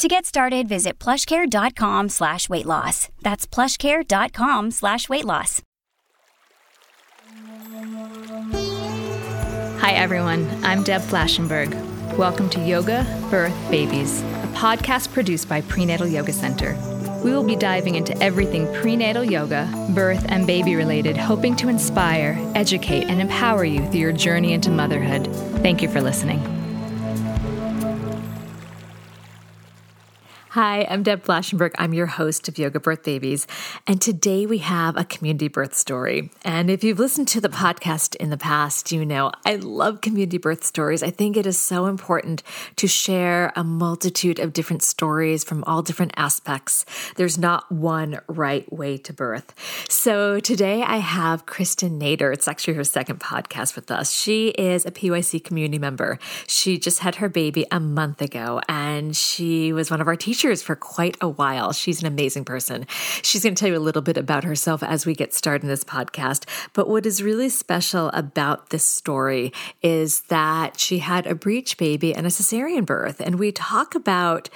To get started, visit plushcare.com slash weight loss. That's plushcare.com slash weight loss. Hi, everyone. I'm Deb Flashenberg. Welcome to Yoga, Birth, Babies, a podcast produced by Prenatal Yoga Center. We will be diving into everything prenatal yoga, birth, and baby related, hoping to inspire, educate, and empower you through your journey into motherhood. Thank you for listening. Hi, I'm Deb Flashenberg. I'm your host of Yoga Birth Babies. And today we have a community birth story. And if you've listened to the podcast in the past, you know I love community birth stories. I think it is so important to share a multitude of different stories from all different aspects. There's not one right way to birth. So today I have Christa Nader. It's actually her second podcast with us. She is a PYC community member. She just had her baby a month ago and she was one of our teachers teachers for quite a while. She's an amazing person. She's going to tell you a little bit about herself as we get started in this podcast. But what is really special about this story is that she had a breech baby and a cesarean birth. And we talk about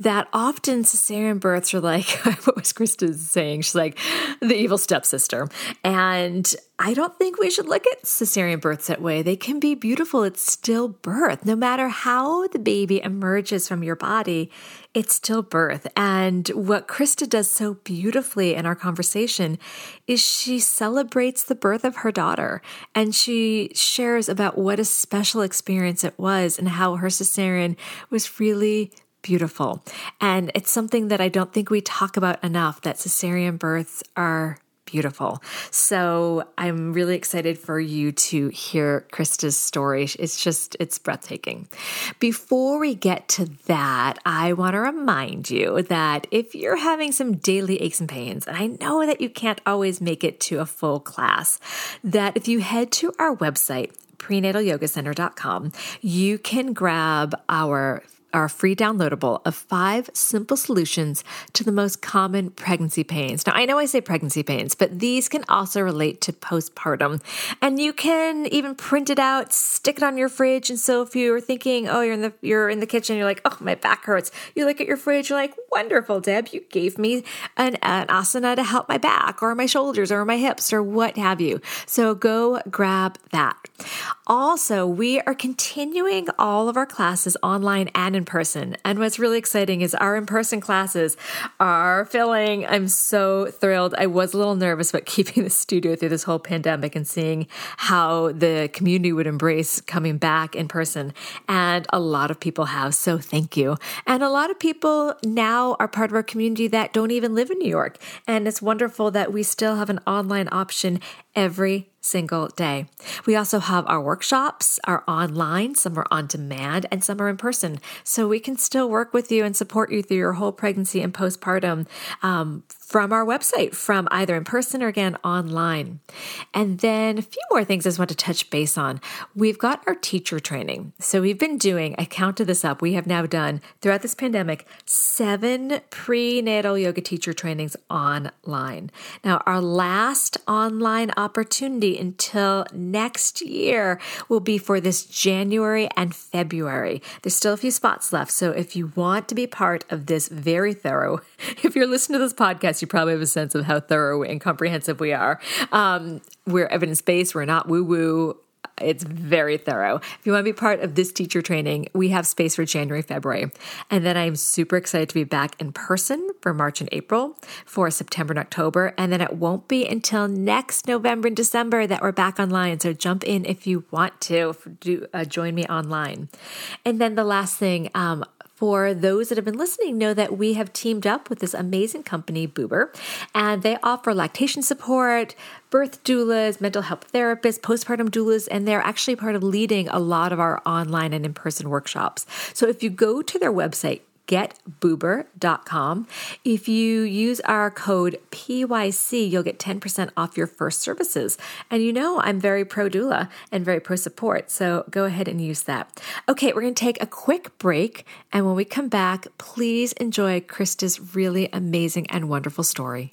that often cesarean births are like, what was Christa saying? She's like, the evil stepsister. And I don't think we should look at cesarean births that way. They can be beautiful. It's still birth. No matter how the baby emerges from your body, it's still birth. And what Christa does so beautifully in our conversation is she celebrates the birth of her daughter and she shares about what a special experience it was and how her cesarean was really beautiful. And it's something that I don't think we talk about enough that cesarean births are beautiful. So I'm really excited for you to hear Christa's story. It's just, it's breathtaking. Before we get to that, I want to remind you that if you're having some daily aches and pains, and I know that you can't always make it to a full class, that if you head to our website, prenatalyogacenter.com, you can grab our our free downloadable of five simple solutions to the most common pregnancy pains. Now, I know I say pregnancy pains, but these can also relate to postpartum. And you can even print it out, stick it on your fridge. And so if you're thinking, oh, you're in the you're in the kitchen, you're like, oh, my back hurts. You look at your fridge, you're like, wonderful, Deb, you gave me an, an asana to help my back or my shoulders or my hips or what have you. So go grab that. Also, we are continuing all of our classes online and in person. And what's really exciting is our in person classes are filling. I'm so thrilled. I was a little nervous about keeping the studio through this whole pandemic and seeing how the community would embrace coming back in person. And a lot of people have. So thank you. And a lot of people now are part of our community that don't even live in New York. And it's wonderful that we still have an online option every single day. We also have our workshops are online, some are on demand, and some are in person. So we can still work with you and support you through your whole pregnancy and postpartum um, from our website, from either in person or again online. And then a few more things I just want to touch base on. We've got our teacher training. So we've been doing, I counted this up, we have now done throughout this pandemic seven prenatal yoga teacher trainings online. Now, our last online opportunity until next year will be for this January and February. There's still a few spots left. So if you want to be part of this very thorough, if you're listening to this podcast, you probably have a sense of how thorough and comprehensive we are. Um, we're evidence based, we're not woo woo. It's very thorough. If you want to be part of this teacher training, we have space for January, February. And then I'm super excited to be back in person for March and April, for September and October. And then it won't be until next November and December that we're back online. So jump in if you want to do, uh, join me online. And then the last thing, um, for those that have been listening know that we have teamed up with this amazing company, Boober, and they offer lactation support, birth doulas, mental health therapists, postpartum doulas, and they're actually part of leading a lot of our online and in person workshops. So if you go to their website, getboober.com. If you use our code PYC, you'll get 10% off your first services. And you know, I'm very pro doula and very pro support. So go ahead and use that. Okay, we're going to take a quick break. And when we come back, please enjoy Christa's really amazing and wonderful story.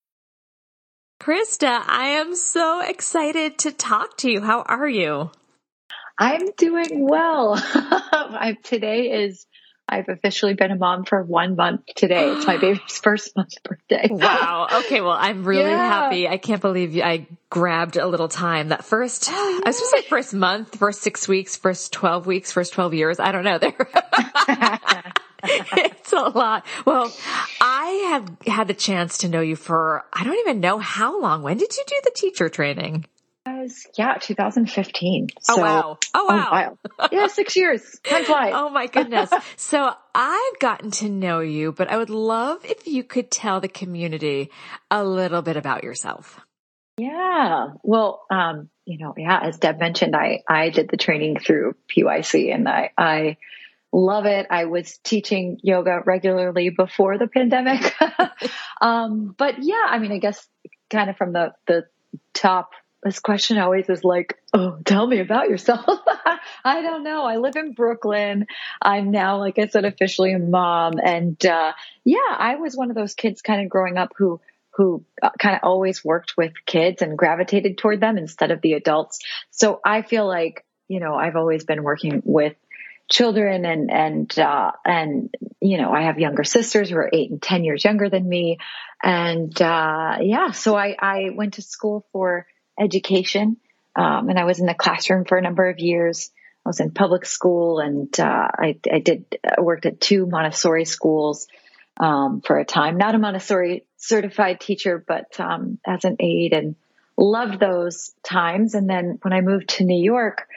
Christa, I am so excited to talk to you. How are you? I'm doing well. Today is, I've officially been a mom for one month today. It's my baby's first month birthday. wow. Okay. Well, I'm really yeah. happy. I can't believe I grabbed a little time that first. I was supposed to say first month, first six weeks, first 12 weeks, first 12 years. I don't know. it's a lot. Well, I have had the chance to know you for, I don't even know how long. When did you do the teacher training? Was, yeah, 2015. So, oh wow. Oh wow. Oh, yeah, six years. Time flies. oh my goodness. so I've gotten to know you, but I would love if you could tell the community a little bit about yourself. Yeah. Well, um, you know, yeah, as Deb mentioned, I, I did the training through PYC and I, I, love it. I was teaching yoga regularly before the pandemic. um, but yeah, I mean, I guess kind of from the, the top, this question always is like, Oh, tell me about yourself. I don't know. I live in Brooklyn. I'm now, like I said, officially a mom. And, uh, yeah, I was one of those kids kind of growing up who, who uh, kind of always worked with kids and gravitated toward them instead of the adults. So I feel like, you know, I've always been working with children and and uh, and you know I have younger sisters who are eight and ten years younger than me, and uh, yeah, so I I went to school for education, um, and I was in the classroom for a number of years. I was in public school, and uh, I I did I worked at two Montessori schools um, for a time. Not a Montessori certified teacher, but um, as an aide, and loved those times. And then when I moved to New York,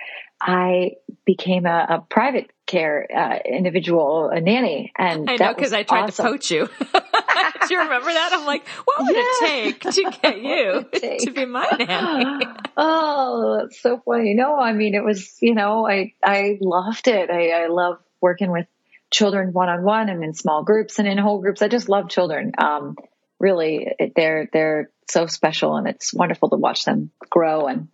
I became a, a private care uh, individual, a nanny, and I know because I tried awesome. to poach you. Do you remember that? I'm like, what would yeah. it take to get you to be my nanny? oh, that's so funny. No, I mean, it was, you know, I, I loved it. I, I love working with children one on one and in small groups and in whole groups. I just love children. Um, really, they're, they're so special and it's wonderful to watch them grow and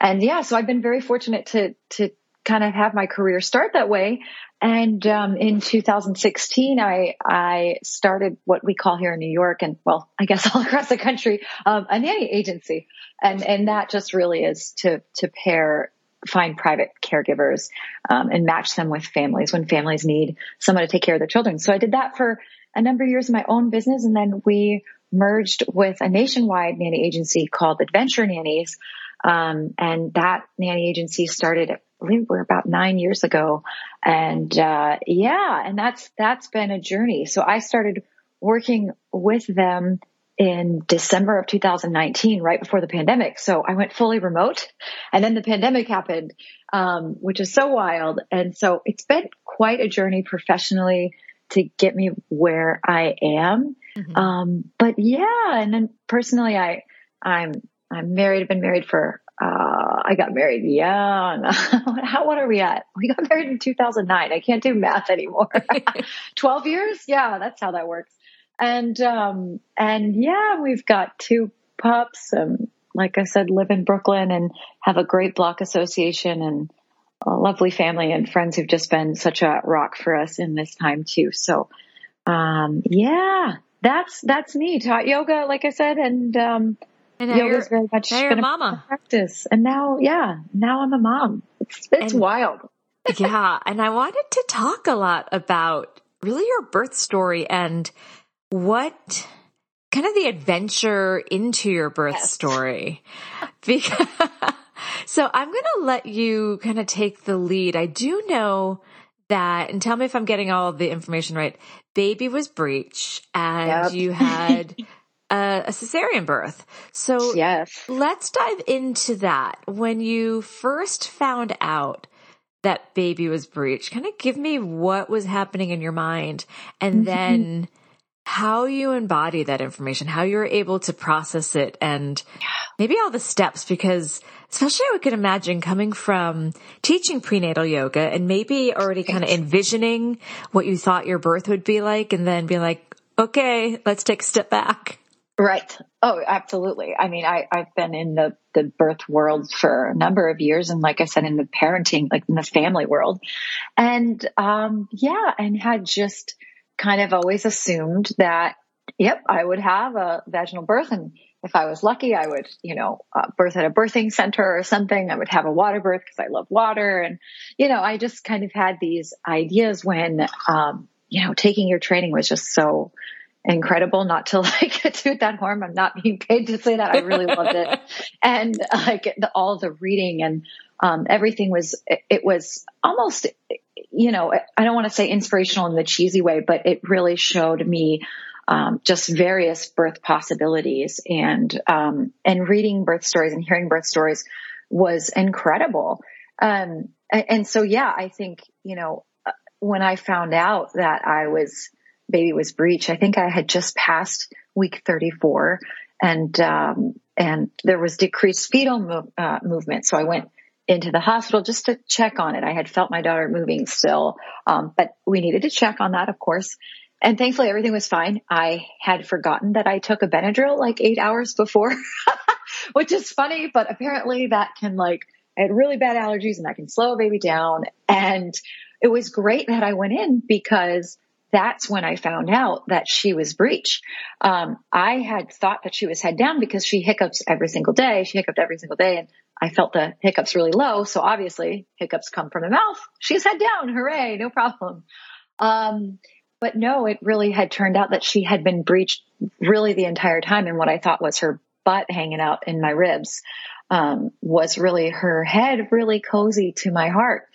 and yeah, so I've been very fortunate to, to kind of have my career start that way. And, um, in 2016, I, I started what we call here in New York and well, I guess all across the country, um, a nanny agency. And, and that just really is to, to pair find private caregivers um, and match them with families when families need someone to take care of their children. So I did that for a number of years in my own business, and then we merged with a nationwide nanny agency called Adventure Nannies, um, and that nanny agency started, I believe we're about nine years ago. And, uh, yeah, and that's, that's been a journey. So I started working with them in December of 2019, right before the pandemic. So I went fully remote and then the pandemic happened, um, which is so wild. And so it's been quite a journey professionally to get me where I am. Mm-hmm. Um, but yeah, and then personally, I, I'm I'm married. I've been married for, uh, I got married young. How, what are we at? We got married in 2009. I can't do math anymore. 12 years? Yeah, that's how that works. And, um, and yeah, we've got two pups. Um, like I said, live in Brooklyn and have a great block association and a lovely family and friends who've just been such a rock for us in this time too. So, um, yeah, that's, that's me. Taught yoga, like I said, and, um, and now yoga's very much you're a mama. practice. And now, yeah, now I'm a mom. It's, it's and, wild. yeah. And I wanted to talk a lot about really your birth story and what kind of the adventure into your birth yes. story. Because, so I'm going to let you kind of take the lead. I do know that, and tell me if I'm getting all the information right. Baby was breech and Yep. you had a, a cesarean birth. So Yes. let's dive into that. When you first found out that baby was breech, kind of give me what was happening in your mind and mm-hmm. then how you embody that information, how you're able to process it and maybe all the steps because especially I could imagine coming from teaching prenatal yoga and maybe already kind of envisioning what you thought your birth would be like and then be like, okay, let's take a step back. Right. Oh, absolutely. I mean, I, I've been in the, the birth world for a number of years. And like I said, in the parenting, like in the family world. And, um, yeah, and had just kind of always assumed that, yep, I would have a vaginal birth. And if I was lucky, I would, you know, uh, birth at a birthing center or something. I would have a water birth because I love water. And, you know, I just kind of had these ideas when, um, you know, taking your training was just so, incredible not to like toot that horn. I'm not being paid to say that. I really loved it. And like the, all the reading and, um, everything was, it, it was almost, you know, I don't want to say inspirational in the cheesy way, but it really showed me, um, just various birth possibilities and, um, and reading birth stories and hearing birth stories was incredible. Um, and, so, yeah, I think, you know, when I found out that I was, baby was breech, I think I had just passed week 34 and, um, and there was decreased fetal uh, movement. So I went into the hospital just to check on it. I had felt my daughter moving still. Um, but we needed to check on that, of course. And thankfully everything was fine. I had forgotten that I took a Benadryl like eight hours before, which is funny, but apparently that can like, I had really bad allergies and that can slow a baby down. And it was great that I went in because that's when I found out that she was breech. Um, I had thought that she was head down because she hiccups every single day. She hiccuped every single day and I felt the hiccups really low. So obviously hiccups come from the mouth. She's head down. Hooray. No problem. Um, but no, it really had turned out that she had been breached really the entire time. And what I thought was her butt hanging out in my ribs, um, was really her head really cozy to my heart.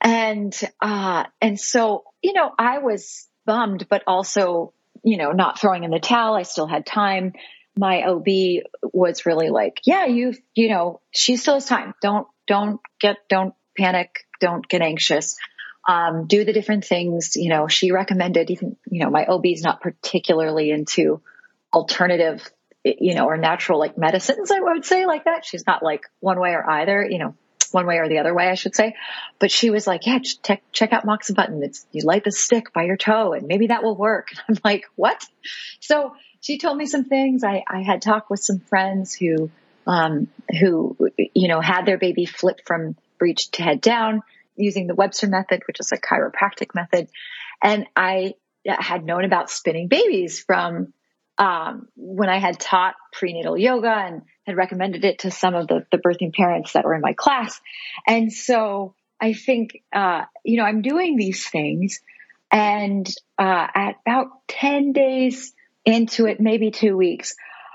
And, uh, and so, you know, I was bummed, but also, you know, not throwing in the towel. I still had time. My OB was really like, yeah, you, you know, she still has time. Don't, don't get, don't panic. Don't get anxious. Um, do the different things. You know, she recommended even, you know, my OB is not particularly into alternative, you know, or natural like medicines. I would say like that. She's not like one way or either, you know, one way or the other way, I should say. But she was like, yeah, check, check out moxibustion. It's, you light the stick by your toe and maybe that will work. And I'm like, what? So she told me some things. I, I had talked with some friends who, um, who, you know, had their baby flip from breech to head down using the Webster method, which is a chiropractic method. And I had known about spinning babies from, um, when I had taught prenatal yoga and had recommended it to some of the, the birthing parents that were in my class. And so I think, uh, you know, I'm doing these things and, uh, at about 10 days into it, maybe two weeks,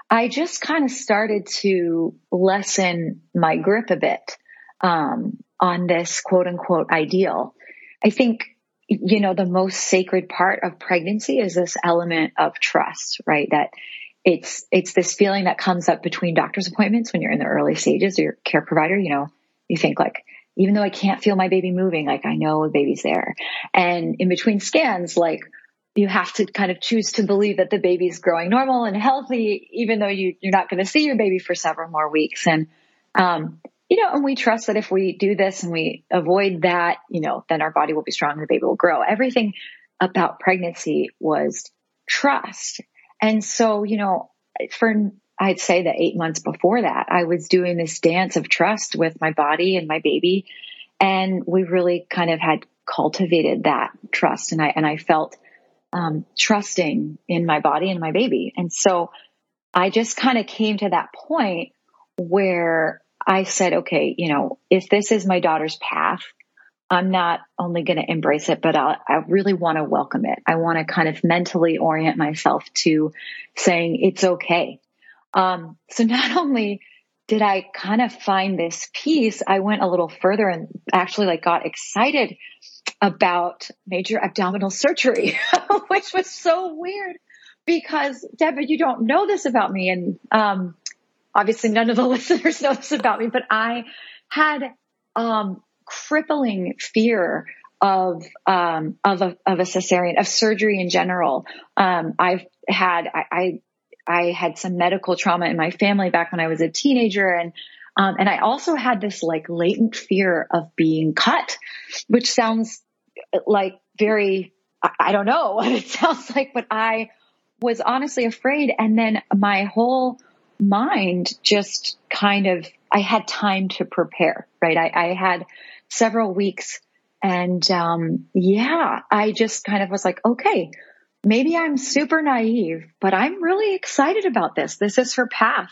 I just kind of started to lessen my grip a bit, um, on this quote unquote ideal. I think, you know, the most sacred part of pregnancy is this element of trust, right? That it's, it's this feeling that comes up between doctor's appointments when you're in the early stages or your care provider, you know, you think like, even though I can't feel my baby moving, like I know the baby's there. And in between scans, like you have to kind of choose to believe that the baby's growing normal and healthy, even though you, you're not going to see your baby for several more weeks. And, um, you know, and we trust that if we do this and we avoid that, you know, then our body will be strong and the baby will grow. Everything about pregnancy was trust. And so, you know, for, I'd say the eight months before that, I was doing this dance of trust with my body and my baby. And we really kind of had cultivated that trust. And I, and I felt, um, trusting in my body and my baby. And so I just kind of came to that point where I said, okay, you know, if this is my daughter's path, I'm not only going to embrace it, but I'll, I really want to welcome it. I want to kind of mentally orient myself to saying it's okay. Um, so not only did I kind of find this peace, I went a little further and actually like got excited about major abdominal surgery, which was so weird because Deborah, you don't know this about me. And, um, obviously none of the listeners know this about me, but I had, um, crippling fear of, um, of a, of a cesarean, of surgery in general. Um, I've had, I, I, I had some medical trauma in my family back when I was a teenager and um, and I also had this like latent fear of being cut, which sounds like very, I, I don't know what it sounds like, but I was honestly afraid. And then my whole mind just kind of, I had time to prepare, right? I, I had several weeks and, um, yeah, I just kind of was like, okay, maybe I'm super naive, but I'm really excited about this. This is her path.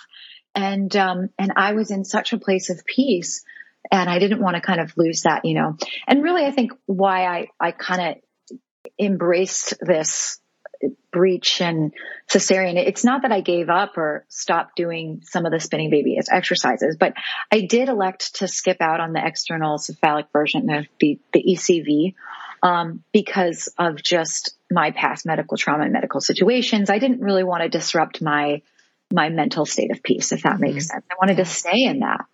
And, um, and I was in such a place of peace and I didn't want to kind of lose that, you know, and really I think why I, I kind of embraced this breech and cesarean. It's not that I gave up or stopped doing some of the spinning baby exercises, but I did elect to skip out on the external cephalic version of the, the ECV, um, because of just my past medical trauma and medical situations. I didn't really want to disrupt my my mental state of peace, if that mm-hmm. makes sense. I wanted to stay in that.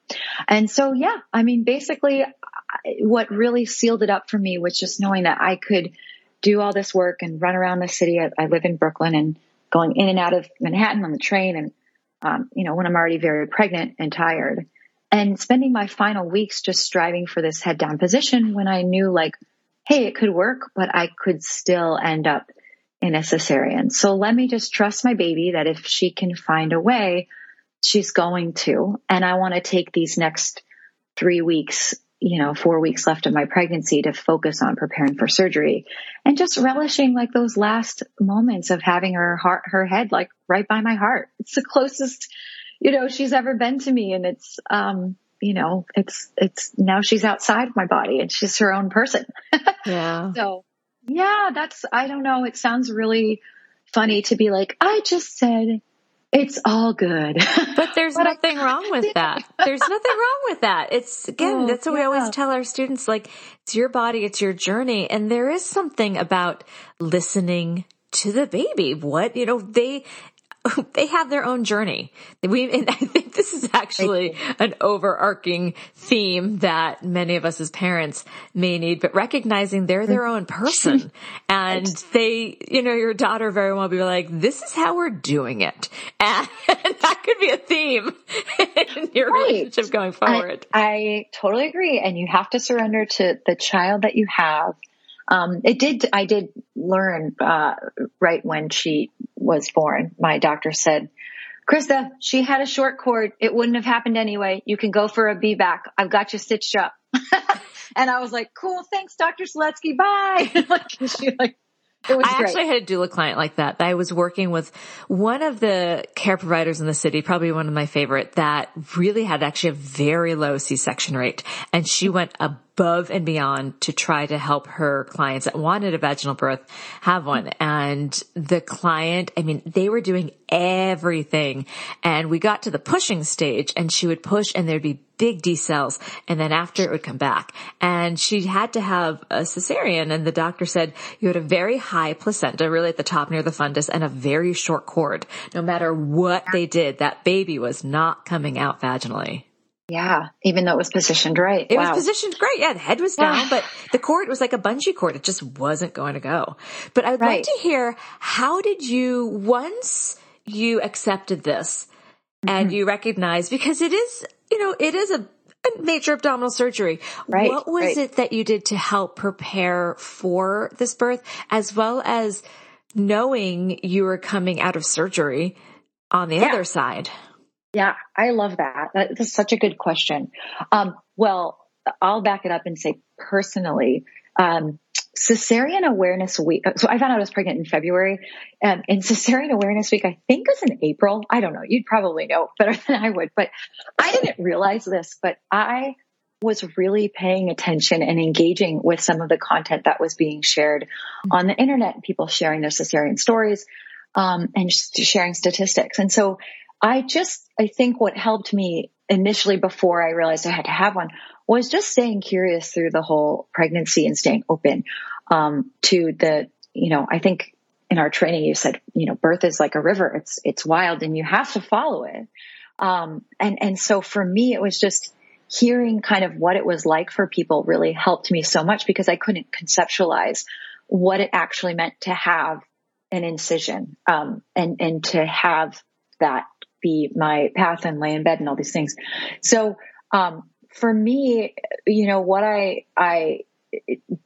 And so, yeah, I mean, basically what really sealed it up for me was just knowing that I could do all this work and run around the city. I, I live in Brooklyn and going in and out of Manhattan on the train. And, um, you know, when I'm already very pregnant and tired and spending my final weeks just striving for this head down position when I knew like, Hey, it could work, but I could still end up in a cesarean. So let me just trust my baby that if she can find a way, she's going to. And I want to take these next three weeks, you know, four weeks left of my pregnancy to focus on preparing for surgery and just relishing like those last moments of having her heart, her head like right by my heart. It's the closest, you know, she's ever been to me. And it's, um, you know, it's, it's now she's outside my body and she's her own person. Yeah. so yeah, that's, I don't know. It sounds really funny to be like, I just said it's all good. But there's but nothing I, wrong with that. There's nothing wrong with that. It's again, oh, that's what yeah. we always tell our students, like, it's your body, it's your journey. And there is something about listening to the baby. What, you know, they, they have their own journey. We, and I think this is actually an overarching theme that many of us as parents may need, but recognizing they're their own person and they, you know, your daughter very well be like, this is how we're doing it. And, that could be a theme in your right. relationship going forward. I, I totally agree. And you have to surrender to the child that you have um, it did, I did learn, uh, right when she was born, my doctor said, Christa, she had a short cord. It wouldn't have happened anyway. You can go for a back. I've got you stitched up. and I was like, cool. Thanks, Dr. Seletsky. Bye. like, she like, I great. actually had a doula client like that. I was working with one of the care providers in the city, probably one of my favorite, that really had actually a very low C-section rate. And she went above above and beyond to try to help her clients that wanted a vaginal birth have one. And the client, I mean, they were doing everything and we got to the pushing stage and she would push and there'd be big decels and then after it would come back and she had to have a cesarean and the doctor said you had a very high placenta really at the top near the fundus and a very short cord. No matter what they did, that baby was not coming out vaginally. Yeah, even though it was positioned right. It wow. was positioned great. Yeah, the head was down, but the cord was like a bungee cord. It just wasn't going to go. But I would right. like to hear how did you, once you accepted this mm-hmm. and you recognized, because it is, you know, it is a, a major abdominal surgery. Right. What was right. it that you did to help prepare for this birth as well as knowing you were coming out of surgery on the yeah. other side? Yeah, I love that. That is such a good question. Um, well, I'll back it up and say personally, um, cesarean awareness week. So I found out I was pregnant in February um, and cesarean awareness week, I think was in April. I don't know. You'd probably know better than I would, but I didn't realize this, but I was really paying attention and engaging with some of the content that was being shared on the internet, people sharing their cesarean stories, um, and sharing statistics. And so I just, I think what helped me initially before I realized I had to have one was just staying curious through the whole pregnancy and staying open um, to the, you know, I think in our training you said, you know, birth is like a river. It's it's wild and you have to follow it. Um, and and so for me, it was just hearing kind of what it was like for people really helped me so much because I couldn't conceptualize what it actually meant to have an incision um, and and to have that be my path and lay in bed and all these things. So um, for me, you know, what I I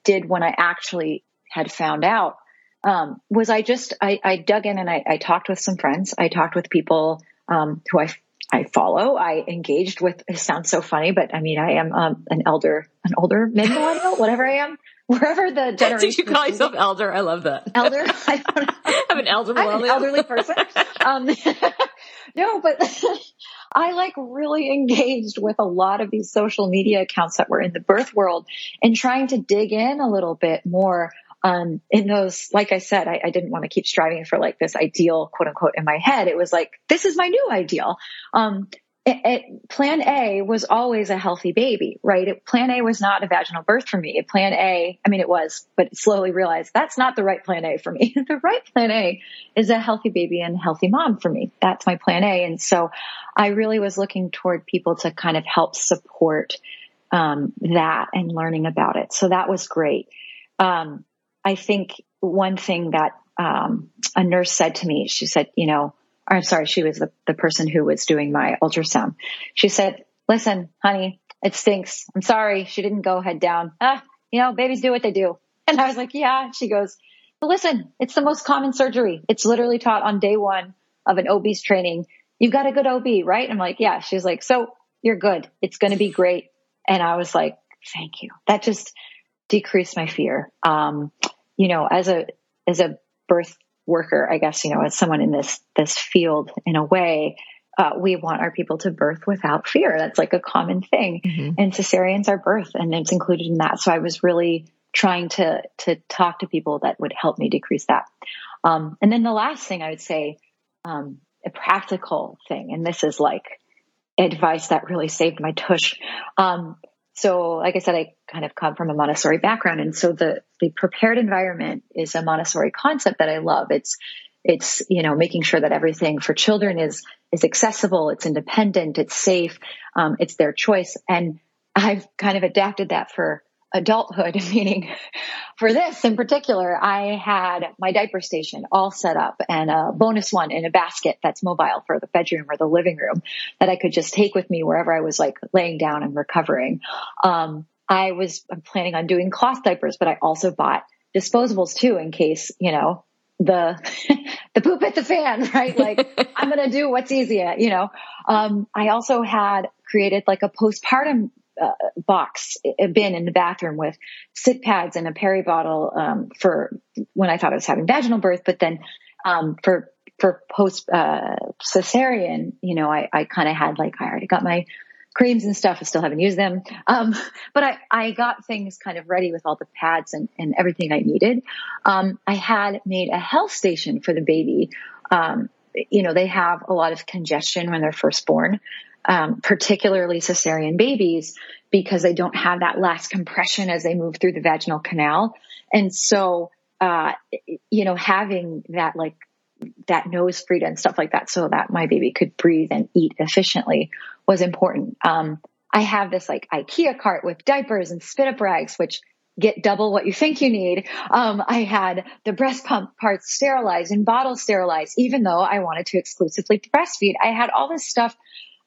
did when I actually had found out um, was I just I, I, dug in and I, I, talked with some friends. I talked with people um, who I I follow. I engaged with. It sounds so funny, but I mean, I am um, an elder, an older millennial, whatever I am, wherever the generation. Did you call yourself elder? I love that. Elder. I don't I'm an elder I'm an elderly person. Um, no, but I like really engaged with a lot of these social media accounts that were in the birth world and trying to dig in a little bit more um, in those, like I said, I, I, didn't want to keep striving for like this ideal, quote unquote, in my head. It was like, this is my new ideal. Um, it, it, plan A was always a healthy baby, right? It, plan A was not a vaginal birth for me. Plan A, I mean, it was, but slowly realized that's not the right plan A for me. the right plan A is a healthy baby and healthy mom for me. That's my plan A. And so I really was looking toward people to kind of help support um, that and learning about it. So that was great. Um, I think one thing that um, a nurse said to me, she said, you know, I'm sorry, she was the, the person who was doing my ultrasound. She said, listen, honey, it stinks. I'm sorry. She didn't go head down. Ah, you know, babies do what they do. And I was like, yeah. She goes, but listen, it's the most common surgery. It's literally taught on day one of an OB's training. You've got a good OB, right? I'm like, yeah. She's like, so you're good. It's going to be great. And I was like, thank you. That just decreased my fear. Um, you know, as a, as a birth worker, I guess, you know, as someone in this, this field in a way, uh, we want our people to birth without fear. That's like a common thing. Mm-hmm. And cesareans are birth and it's included in that. So I was really trying to, to talk to people that would help me decrease that. Um, and then the last thing I would say, um, a practical thing, and this is like advice that really saved my tush. Um, so like I said, I kind of come from a Montessori background. And so the, the prepared environment is a Montessori concept that I love. It's, it's, you know, making sure that everything for children is, is accessible. It's independent. It's safe. Um, it's their choice. And I've kind of adapted that for adulthood, meaning for this in particular, I had my diaper station all set up and a bonus one in a basket that's mobile for the bedroom or the living room that I could just take with me wherever I was like laying down and recovering. Um, I was planning on doing cloth diapers, but I also bought disposables too in case, you know, the, the poop at the fan, right? Like I'm going to do what's easy, you know. Um, I also had created like a postpartum uh, box, a bin in the bathroom with sit pads and a peri bottle um, for when I thought I was having vaginal birth, but then um, for for post uh, cesarean, you know, I, I kind of had like I already got my creams and stuff. I still haven't used them, um, but I I got things kind of ready with all the pads and and everything I needed. Um, I had made a health station for the baby. Um, you know, they have a lot of congestion when they're first born um, particularly cesarean babies, because they don't have that last compression as they move through the vaginal canal. And so, uh, you know, having that like that NoseFrida and stuff like that so that my baby could breathe and eat efficiently was important. Um, I have this like IKEA cart with diapers and spit up rags, which get double what you think you need. Um, I had the breast pump parts sterilized and bottle sterilized, even though I wanted to exclusively breastfeed. I had all this stuff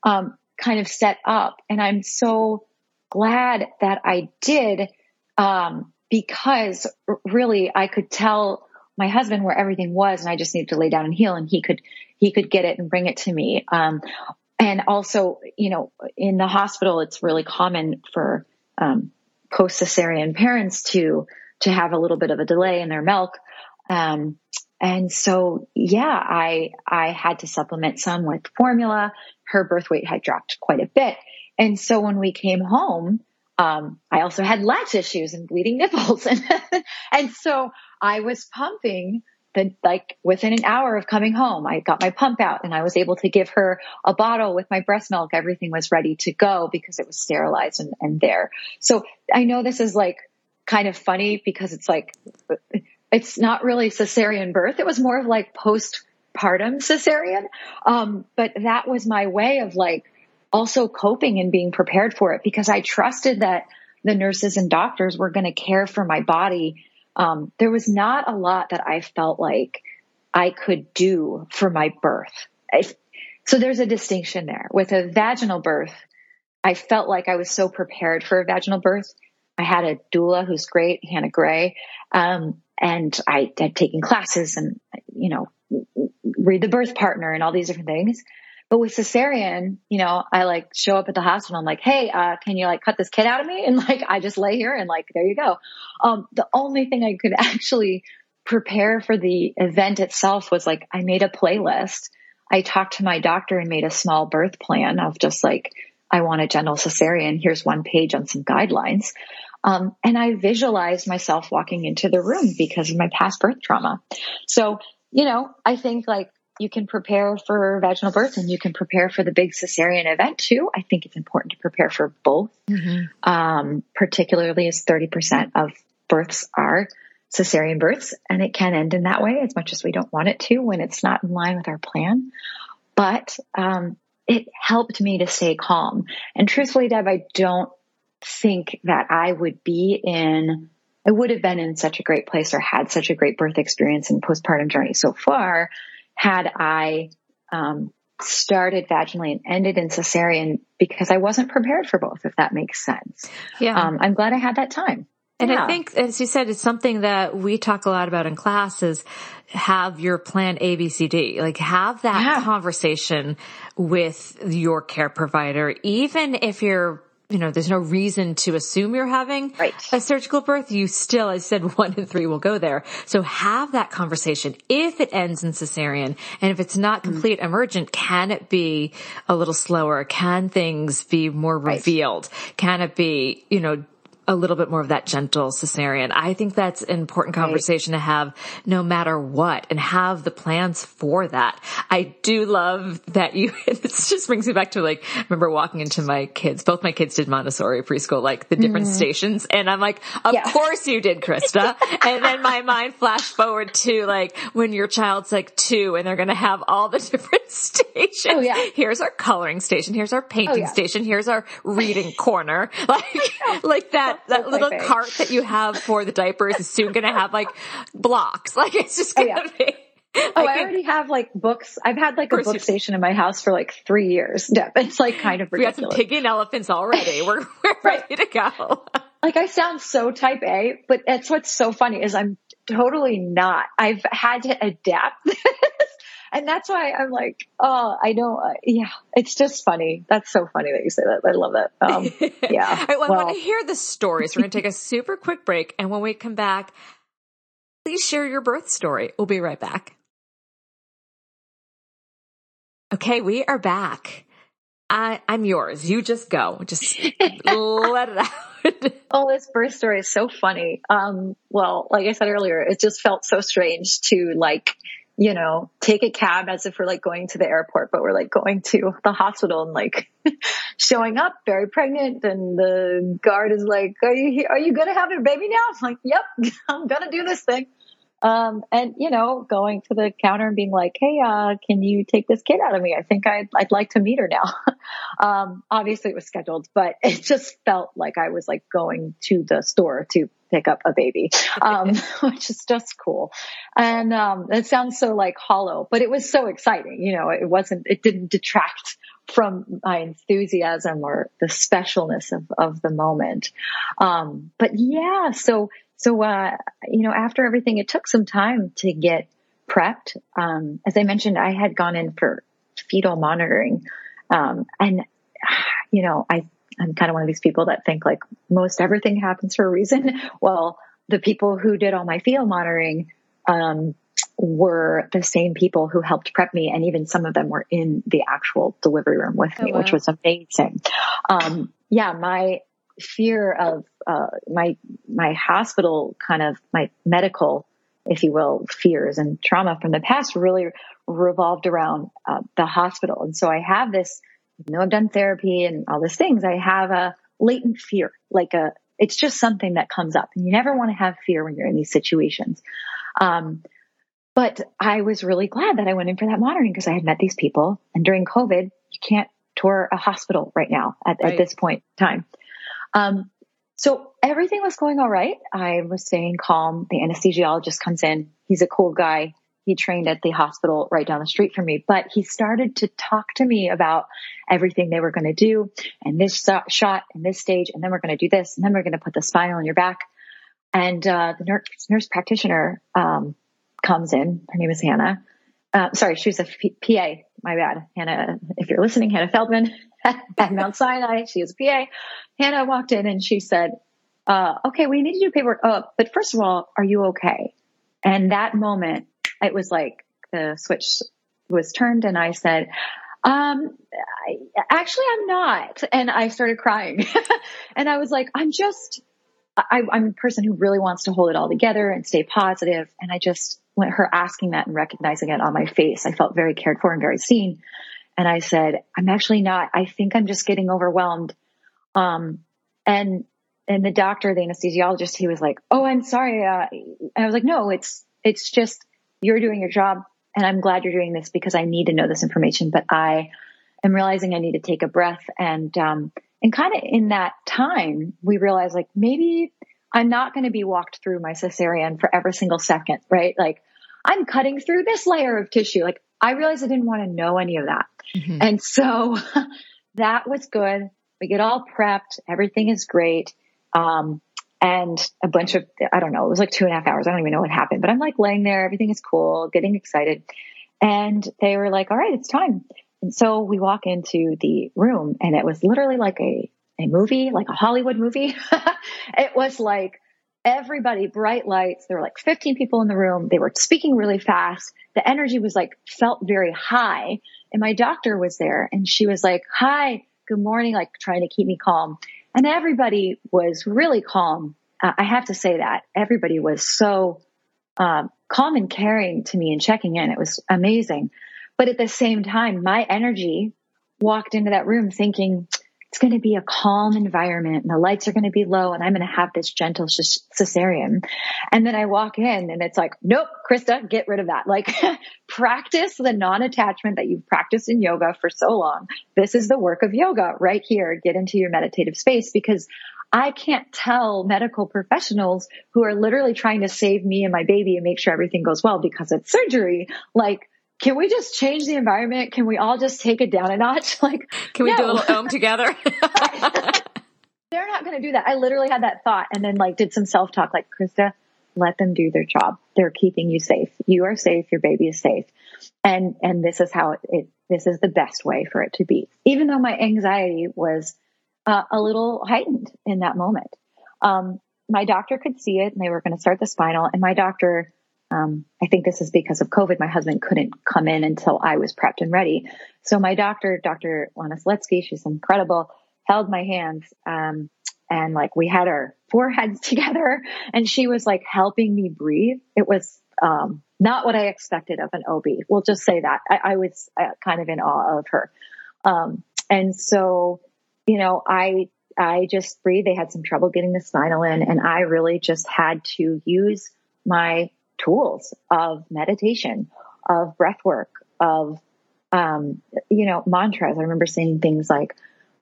um, kind of set up. And I'm so glad that I did, um, because really I could tell my husband where everything was and I just needed to lay down and heal and he could, he could get it and bring it to me. Um, and also, you know, in the hospital, it's really common for, um, post cesarean parents to, to have a little bit of a delay in their milk. Um, and so, yeah, I, I had to supplement some with formula her birth weight had dropped quite a bit. And so when we came home, um, I also had latch issues and bleeding nipples. And, and so I was pumping the, like within an hour of coming home, I got my pump out and I was able to give her a bottle with my breast milk. Everything was ready to go because it was sterilized and, and there. So I know this is like kind of funny because it's like, it's not really cesarean birth. It was more of like postpartum cesarean. Um, but that was my way of like also coping and being prepared for it because I trusted that the nurses and doctors were going to care for my body. Um, there was not a lot that I felt like I could do for my birth. I, so there's a distinction there. With a vaginal birth, I felt like I was so prepared for a vaginal birth. I had a doula who's great, Hannah Gray, um, and I had taken classes and you know read the birth partner and all these different things. But with cesarean, you know, I like show up at the hospital. I'm like, Hey, uh, can you like cut this kid out of me? And like, I just lay here and like, there you go. Um, the only thing I could actually prepare for the event itself was like, I made a playlist. I talked to my doctor and made a small birth plan of just like, I want a gentle cesarean. Here's one page on some guidelines. Um, and I visualized myself walking into the room because of my past birth trauma. So, you know, I think like you can prepare for vaginal birth and you can prepare for the big cesarean event too. I think it's important to prepare for both, mm-hmm. um, particularly as 30% of births are cesarean births and it can end in that way as much as we don't want it to when it's not in line with our plan. But, um, it helped me to stay calm. And truthfully, Deb, I don't think that I would be in I would have been in such a great place or had such a great birth experience and postpartum journey so far had I um, started vaginally and ended in cesarean because I wasn't prepared for both, if that makes sense. Yeah. Um, I'm glad I had that time. And yeah. I think, as you said, it's something that we talk a lot about in classes. Have your plan A, B, C, D. Like have that yeah. conversation with your care provider, even if you're you know, there's no reason to assume you're having right. a surgical birth. You still, as I said one in three will go there. So have that conversation. If it ends in cesarean and if it's not mm-hmm. complete mm. emergent, can it be a little slower? Can things be more revealed? Right. Can it be, you know, a little bit more of that gentle cesarean. I think that's an important conversation right. to have no matter what and have the plans for that. I do love that you, this just brings me back to like, I remember walking into my kids, both my kids did Montessori preschool, like the different mm-hmm. stations. And I'm like, of yeah. course you did, Christa. and then my mind flashed forward to like when your child's like two and they're going to have all the different stations. Oh, yeah. Here's our coloring station. Here's our painting oh, yeah. station. Here's our reading corner. Like, like that that that little cart that you have for the diapers is soon going to have like blocks. Like it's just going to oh, yeah. be. Oh, I, already have like books. I've had like a book station in my house for like three years. It's like kind of ridiculous. We got some piggy and elephants already. We're, we're ready to go. like I sound so type A, but that's what's so funny is I'm totally not. I've had to adapt and that's why I'm like, oh, I know. Uh, yeah, it's just funny. That's so funny that you say that. I love that. Um, yeah. well, well, I want to hear the stories. We're going to take a super quick break. And when we come back, please share your birth story. We'll be right back. Okay, we are back. I, I'm yours. You just go. Just let it out. oh, this birth story is so funny. Um, well, like I said earlier, it just felt so strange to like you know, take a cab as if we're like going to the airport, but we're like going to the hospital and like showing up very pregnant. And the guard is like, are you, are you going to have a baby now? I'm like, yep, I'm going to do this thing. Um, and you know, going to the counter and being like, Hey, uh, can you take this kid out of me? I think I'd, I'd like to meet her now. um, obviously it was scheduled, but it just felt like I was like going to the store to pick up a baby, um, which is just cool. And, um, it sounds so like hollow, but it was so exciting. You know, it wasn't, it didn't detract from my enthusiasm or the specialness of, of the moment. Um, but yeah, so, so, uh, you know, after everything, it took some time to get prepped. Um, as I mentioned, I had gone in for fetal monitoring. Um, and, you know, I I'm kind of one of these people that think like most everything happens for a reason. Well, the people who did all my fetal monitoring, um, were the same people who helped prep me. And even some of them were in the actual delivery room with me, oh, wow. which was amazing. Um, yeah, my fear of, uh, my, my hospital kind of my medical if you will, fears and trauma from the past really revolved around uh, the hospital. And so I have this, even though I've done therapy and all these things, I have a latent fear, like a, it's just something that comes up and you never want to have fear when you're in these situations. Um, but I was really glad that I went in for that monitoring because I had met these people and during COVID, you can't tour a hospital right now at, right. at this point in time. Um, so everything was going all right. I was staying calm. The anesthesiologist comes in. He's a cool guy. He trained at the hospital right down the street from me, but he started to talk to me about everything they were going to do and this shot and this stage. And then we're going to do this. And then we're going to put the spinal in your back. And, uh, the nurse, nurse practitioner, um, comes in. Her name is Hannah. Uh, sorry, she was a P- PA. My bad. Hannah, if you're listening, Hannah Feldman at Mount Sinai. She is a PA. Hannah walked in and she said, uh, okay, we need to do paperwork. Oh, but first of all, are you okay? And that moment, it was like the switch was turned and I said, um, I, actually I'm not. And I started crying and I was like, I'm just, I, I'm a person who really wants to hold it all together and stay positive. And I just, when her asking that and recognizing it on my face, I felt very cared for and very seen. And I said, I'm actually not. I think I'm just getting overwhelmed. Um, and, and the doctor, the anesthesiologist, he was like, Oh, I'm sorry. Uh, I was like, no, it's, it's just you're doing your job and I'm glad you're doing this because I need to know this information, but I am realizing I need to take a breath and, um, and kind of in that time, we realized like maybe I'm not going to be walked through my cesarean for every single second, right? Like I'm cutting through this layer of tissue. Like I realized I didn't want to know any of that. Mm-hmm. And so that was good. We get all prepped. Everything is great. Um, and a bunch of, I don't know, it was like two and a half hours. I don't even know what happened, but I'm like laying there. Everything is cool, getting excited. And they were like, all right, it's time. And so we walk into the room and it was literally like a, a movie, like a Hollywood movie. it was like everybody, bright lights. There were like 15 people in the room. They were speaking really fast. The energy was like, felt very high. And my doctor was there and she was like, hi, good morning, like trying to keep me calm. And everybody was really calm. Uh, I have to say that everybody was so, um, calm and caring to me and checking in. It was amazing. But at the same time, my energy walked into that room thinking, it's going to be a calm environment and the lights are going to be low and I'm going to have this gentle cesarean. And then I walk in and it's like, nope, Christa, get rid of that. Like practice the non-attachment that you've practiced in yoga for so long. This is the work of yoga right here. Get into your meditative space because I can't tell medical professionals who are literally trying to save me and my baby and make sure everything goes well because it's surgery. Like, can we just change the environment? Can we all just take it down a notch? Like, can we no. do a little om together? They're not going to do that. I literally had that thought and then like did some self talk like, Christa, let them do their job. They're keeping you safe. You are safe. Your baby is safe. And, and this is how it, it this is the best way for it to be. Even though my anxiety was uh, a little heightened in that moment. Um, my doctor could see it and they were going to start the spinal and my doctor um, I think this is because of COVID. My husband couldn't come in until I was prepped and ready. So my doctor, Dr. Lana Seletsky, she's incredible, held my hands. Um, and like we had our foreheads together and she was like helping me breathe. It was, um, not what I expected of an OB. We'll just say that I, I was uh, kind of in awe of her. Um, and so, you know, I, I just breathed. They had some trouble getting the spinal in and I really just had to use my tools of meditation, of breath work, of, um, you know, mantras. I remember saying things like,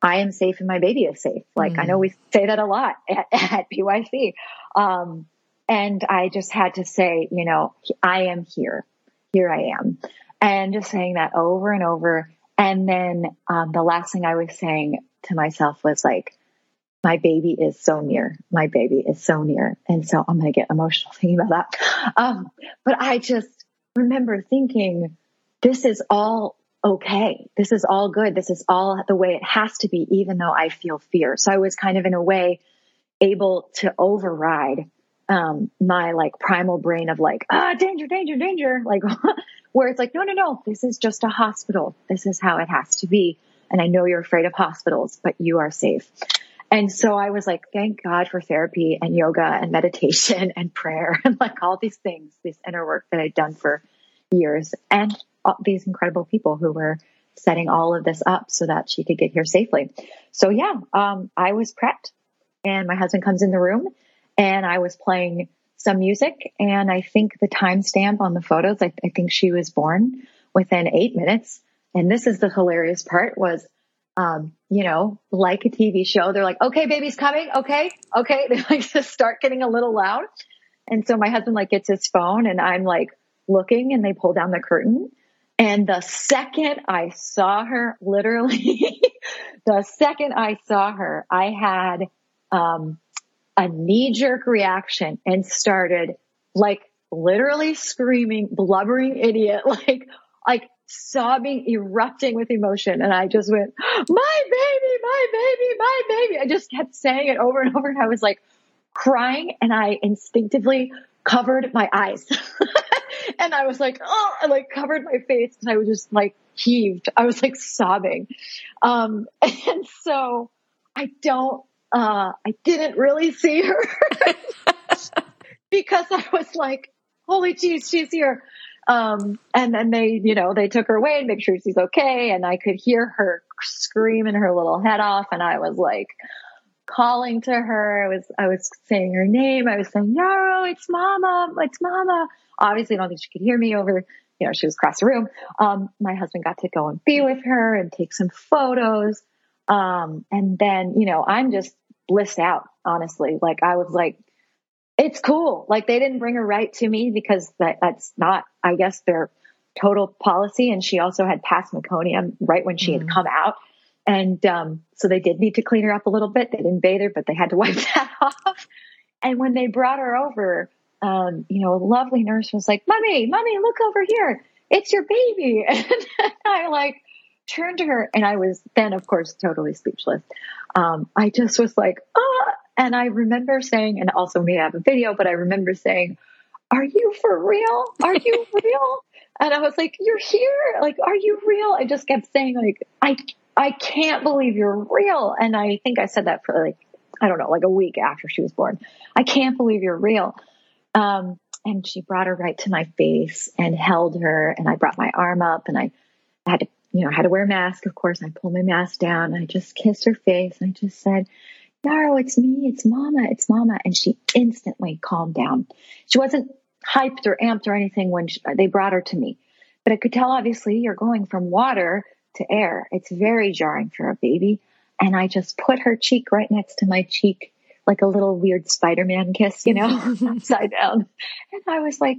I am safe and my baby is safe. Like mm. I know we say that a lot at, at PYC. Um, and I just had to say, you know, I am here. Here I am. And just saying that over and over. And then, um, the last thing I was saying to myself was like, my baby is so near. My baby is so near. And so I'm going to get emotional thinking about that. Um, but I just remember thinking, this is all okay. This is all good. This is all the way it has to be, even though I feel fear. So I was kind of in a way able to override, um, my like primal brain of like, ah, danger, danger, danger. Like where it's like, no, no, no, this is just a hospital. This is how it has to be. And I know you're afraid of hospitals, but you are safe. And so I was like, thank God for therapy and yoga and meditation and prayer and like all these things, this inner work that I'd done for years and these incredible people who were setting all of this up so that she could get here safely. So yeah, um, I was prepped and my husband comes in the room and I was playing some music and I think the timestamp on the photos, I, I think she was born within eight minutes. And this is the hilarious part was, um, you know, like a TV show, they're like, okay, baby's coming. Okay. Okay. They like to start getting a little loud. And so my husband like gets his phone and I'm like looking and they pull down the curtain. And the second I saw her, literally, the second I saw her, I had, um, a knee jerk reaction and started like literally screaming, blubbering idiot, like, like sobbing, erupting with emotion. And I just went, my baby, my baby, my baby. I just kept saying it over and over. And I was like crying and I instinctively covered my eyes. and I was like, oh, I like covered my face and I was just like heaved. I was like sobbing. Um, and so I don't, uh, I didn't really see her because I was like, holy jeez, she's here. Um, and then they, you know, they took her away and make sure she's okay. And I could hear her screaming her little head off. And I was like calling to her. I was, I was saying her name. I was saying, Yarrow, it's mama. It's mama. Obviously, I don't think she could hear me over, you know, she was across the room. Um, my husband got to go and be with her and take some photos. Um, and then, you know, I'm just blissed out, honestly. Like I was like, it's cool. Like they didn't bring her right to me because that, that's not, I guess, their total policy. And she also had passed meconium right when she mm. had come out. And um, so they did need to clean her up a little bit. They didn't bathe her, but they had to wipe that off. And when they brought her over, um, you know, a lovely nurse was like, "Mommy, mommy, look over here. It's your baby." And I like turned to her, and I was then, of course, totally speechless. Um, I just was like, "Oh, and I remember saying, and also we have a video, but I remember saying, are you for real? Are you real? And I was like, you're here. Like, are you real? I just kept saying like, I, I can't believe you're real. And I think I said that for like, I don't know, like a week after she was born. I can't believe you're real. Um, and she brought her right to my face and held her and I brought my arm up and I had to, you know, I had to wear a mask. Of course, I pulled my mask down. And I just kissed her face and I just said, Yarrow, it's me, it's mama, it's mama. And she instantly calmed down. She wasn't hyped or amped or anything when she, they brought her to me. But I could tell obviously you're going from water to air. It's very jarring for a baby. And I just put her cheek right next to my cheek, like a little weird Spider Man kiss, you know, upside down. And I was like,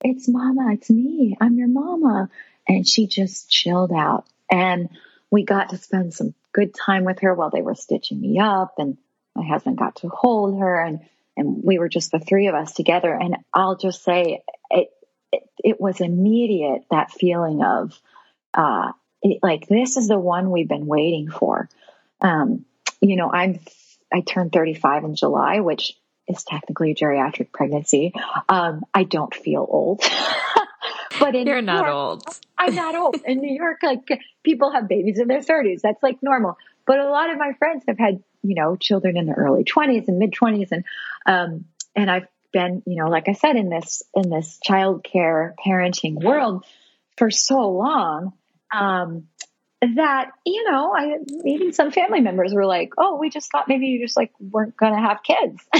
it's mama, it's me, I'm your mama. And she just chilled out. And we got to spend some good time with her while they were stitching me up and my husband got to hold her and and we were just the three of us together. And I'll just say it it, it was immediate that feeling of uh it, like this is the one we've been waiting for. Um you know I'm I turned 35 in July which is technically a geriatric pregnancy. Um I don't feel old But in you're not York, old. I'm not old. In New York, like people have babies in their 30s. That's like normal. But a lot of my friends have had, you know, children in their early 20s and mid 20s, and um, and I've been, you know, like I said, in this in this childcare parenting world for so long. Um, that you know i even some family members were like oh we just thought maybe you just like weren't gonna have kids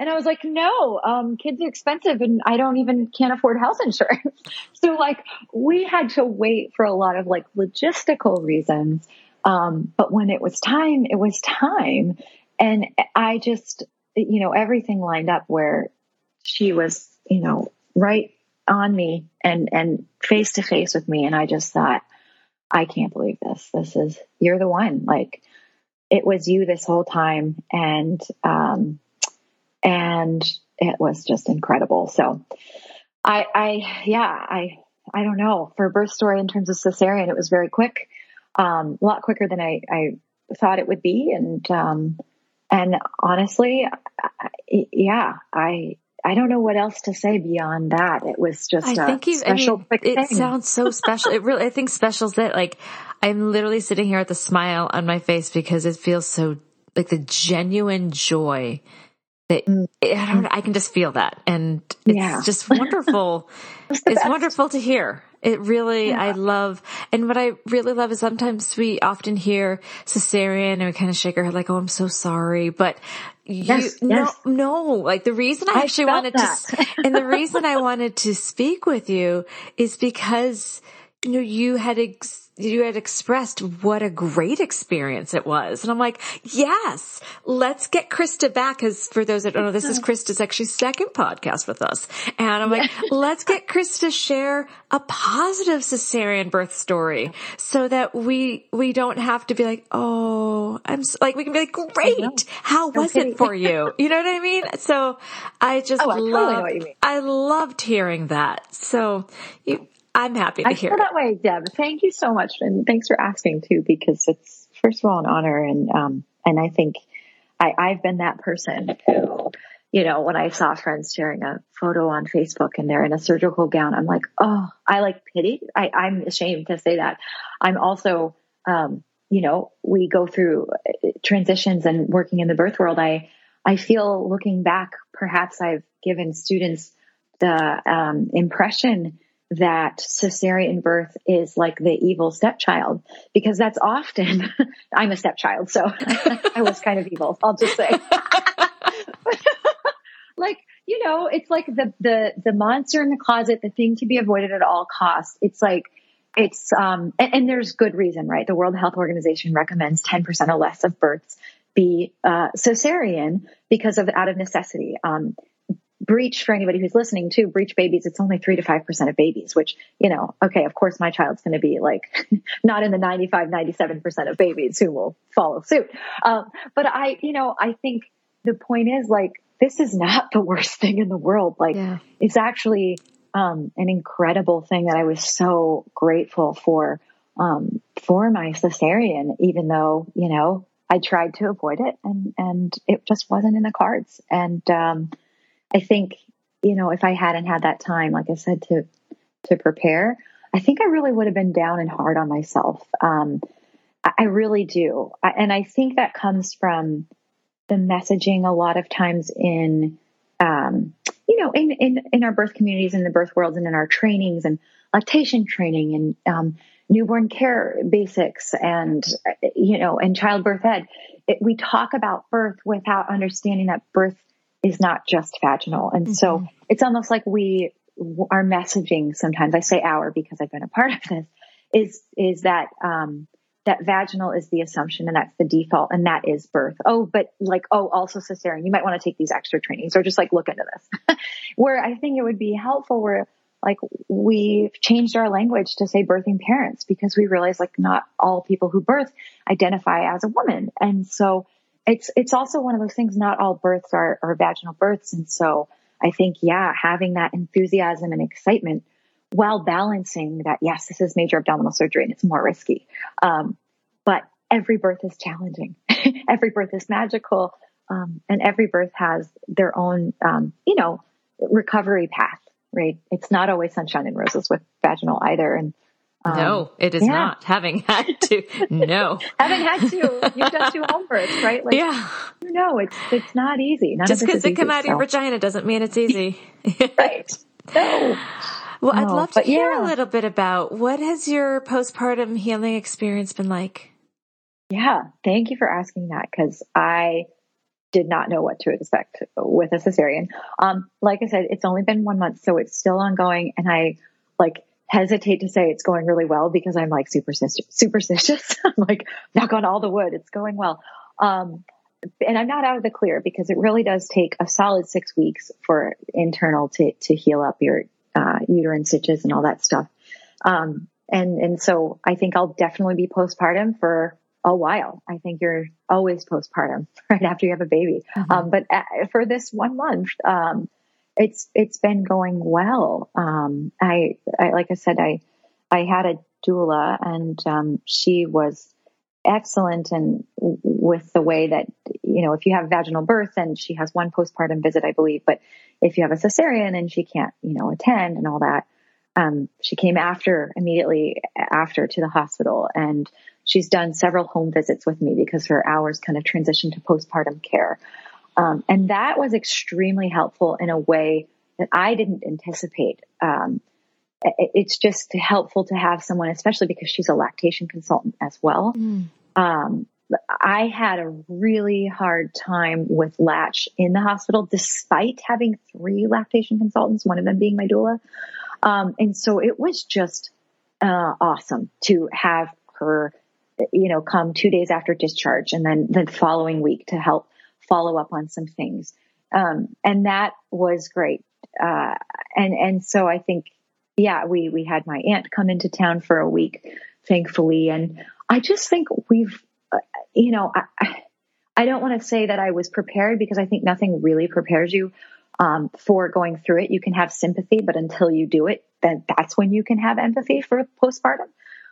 And I was like, no, um, kids are expensive and I don't even can't afford health insurance. so like we had to wait for a lot of like logistical reasons. Um, but when it was time, it was time. And I just, you know, everything lined up where she was, you know, right on me and, and face to face with me. And I just thought, I can't believe this. This is, you're the one. Like, it was you this whole time. And, um, and it was just incredible. So I, I, yeah, I, I don't know for birth story in terms of cesarean, it was very quick, um, a lot quicker than I, I thought it would be. And, um, and honestly, I, yeah, I, I don't know what else to say beyond that. It was just I think you, special I mean, It thing. sounds so special. it really, I think special is that like I'm literally sitting here with a smile on my face because it feels so like the genuine joy that mm. I don't I can just feel that. And it's yeah. just wonderful. it's, it's wonderful to hear. It really, yeah. I love, and what I really love is sometimes we often hear cesarean and we kind of shake our head like, oh, I'm so sorry. But you, yes, no, no, like the reason I, I actually wanted that. to, and the reason I wanted to speak with you is because, you know, you had ex- you had expressed what a great experience it was. And I'm like, yes, let's get Christa back. Cause for those that don't know, this is Christa's actually second podcast with us. And I'm like, let's get Christa to share a positive cesarean birth story so that we, we don't have to be like, oh, I'm so, like, we can be like, great. How was okay. it for you? You know what I mean? So I just oh, I love, totally I loved hearing that. So you, I'm happy to I hear feel that way, Deb. Thank you so much, and thanks for asking too, because it's first of all an honor, and um, and I think I, I've been that person who, you know, when I saw friends sharing a photo on Facebook and they're in a surgical gown, I'm like, oh, I like pity. I, I'm ashamed to say that. I'm also, um, you know, we go through uh, transitions and working in the birth world. I I feel looking back, perhaps I've given students the um, impression that cesarean birth is like the evil stepchild because that's often I'm a stepchild, so I was kind of evil. I'll just say, like you know, it's like the the the monster in the closet, the thing to be avoided at all costs. It's like it's um and, and there's good reason, right? The World Health Organization recommends 10% or less of births be uh, cesarean because of out of necessity. Um, breech for anybody who's listening to breach babies it's only 3 to 5% of babies which you know okay of course my child's going to be like not in the 95 97% of babies who will follow suit. Um, but i you know i think the point is like this is not the worst thing in the world. Like yeah. it's actually um, an incredible thing that i was so grateful for um, for my cesarean even though you know i tried to avoid it and and it just wasn't in the cards. And um, I think, you know, if I hadn't had that time, like I said, to, to prepare, I think I really would have been down and hard on myself. Um, I, I really do. I, and I think that comes from the messaging a lot of times in, um, you know, in, in, in our birth communities, in the birth worlds and in our trainings and lactation training and, um, newborn care basics and, you know, and childbirth ed. It, we talk about birth without understanding that birth is not just vaginal. And mm-hmm. so it's almost like we, our messaging sometimes, I say our because I've been a part of this, is, is that, um, that vaginal is the assumption and that's the default and that is birth. Oh, but like, oh, also cesarean. You might want to take these extra trainings or just like look into this. where I think it would be helpful where like we've changed our language to say birthing parents because we realize like not all people who birth identify as a woman. And so it's it's also one of those things. Not all births are, are vaginal births, and so I think yeah, having that enthusiasm and excitement while balancing that yes, this is major abdominal surgery and it's more risky, um, but every birth is challenging. every birth is magical, um, and every birth has their own um, you know recovery path. Right? It's not always sunshine and roses with vaginal either, and um, no, it is yeah. not. Having had to, no. Having had to, you've done two home births, right? Like, yeah. No, it's it's not easy. None Just because it come out of your vagina doesn't mean it's easy. right. No. Well, no, I'd love to hear yeah. a little bit about what has your postpartum healing experience been like? Yeah, thank you for asking that because I did not know what to expect with a cesarean. Um, like I said, it's only been one month, so it's still ongoing, and I like hesitate to say it's going really well because I'm like superstitious. superstitious. I'm like, knock on all the wood, it's going well. Um, and I'm not out of the clear because it really does take a solid six weeks for internal to, to heal up your, uh, uterine stitches and all that stuff. Um, and, and so I think I'll definitely be postpartum for a while. I think you're always postpartum right after you have a baby. Mm-hmm. Um, but uh, for this one month, um, it's it's been going well. Um, I, I like I said, I I had a doula, and um, she was excellent and with the way that you know if you have vaginal birth and she has one postpartum visit i believe but if you have a cesarean and she can't you know attend and all that um, she came after immediately after to the hospital and she's done several home visits with me because her hours kind of transitioned to postpartum care. Um, and that was extremely helpful in a way that I didn't anticipate. Um, it's just helpful to have someone, especially because she's a lactation consultant as well. Mm. Um, I had a really hard time with latch in the hospital, despite having three lactation consultants, one of them being my doula. Um, and so it was just uh, awesome to have her, you know, come two days after discharge and then the following week to help follow up on some things. Um, and that was great. Uh, and, and so I think, yeah, we, we had my aunt come into town for a week, thankfully. And I just think we've, uh, you know, I, I don't want to say that I was prepared because I think nothing really prepares you um, for going through it. You can have sympathy, but until you do it, then that's when you can have empathy for postpartum.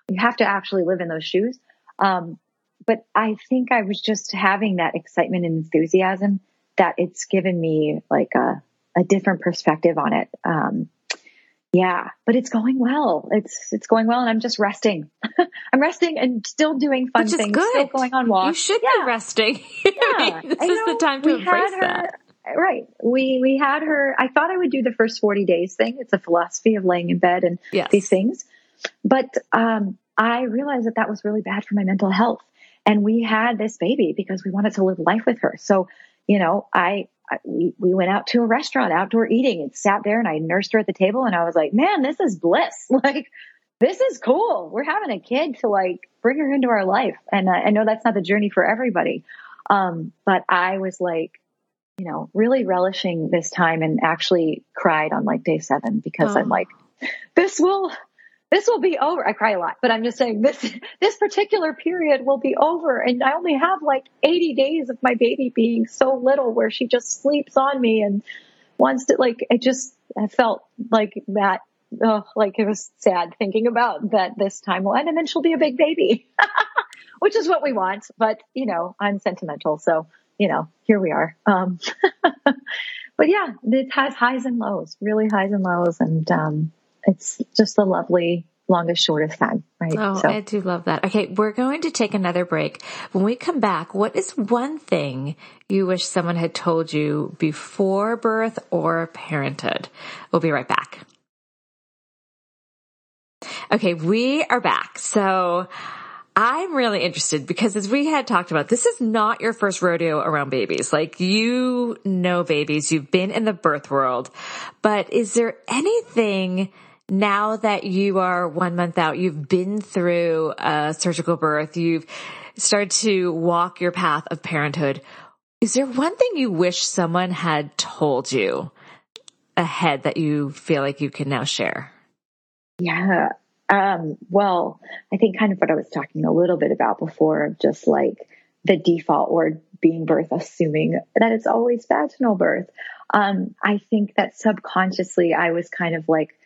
You have to actually live in those shoes. Um, but I think I was just having that excitement and enthusiasm that it's given me like a, a different perspective on it. Um, yeah, but it's going well. It's it's going well, and I'm just resting. I'm resting and still doing fun things. Good. Still going on walks. You should yeah. be resting. Yeah, this is know, the time to embrace her, that. Right. We we had her. I thought I would do the first 40 days thing. It's a philosophy of laying in bed and yes. these things, but um, I realized that that was really bad for my mental health. And we had this baby because we wanted to live life with her. So, you know, I we, we went out to a restaurant, outdoor eating and sat there and I nursed her at the table and I was like, man, this is bliss. Like, this is cool. We're having a kid to like bring her into our life. And I, I know that's not the journey for everybody. Um, but I was like, you know, really relishing this time and actually cried on like day seven because oh. I'm like, this will, this will be over. I cry a lot, but I'm just saying this, this particular period will be over. And I only have like 80 days of my baby being so little where she just sleeps on me and wants to like, it just, I felt like that, oh, like it was sad thinking about that this time will end and then she'll be a big baby, which is what we want. But, you know, I'm sentimental. So, you know, here we are. Um, but yeah, it has highs and lows, really highs and lows. And, um, it's just a lovely longest, shortest time, right? Oh, so. I do love that. Okay, we're going to take another break. When we come back, what is one thing you wish someone had told you before birth or parenthood? We'll be right back. Okay, we are back. So I'm really interested because as we had talked about, this is not your first rodeo around babies. Like you know babies, you've been in the birth world, but is there anything now that you are one month out, you've been through a surgical birth, you've started to walk your path of parenthood. Is there one thing you wish someone had told you ahead that you feel like you can now share? Yeah. Um, well, I think kind of what I was talking a little bit about before, just like the default word being birth, assuming that it's always vaginal birth. Um, I think that subconsciously I was kind of like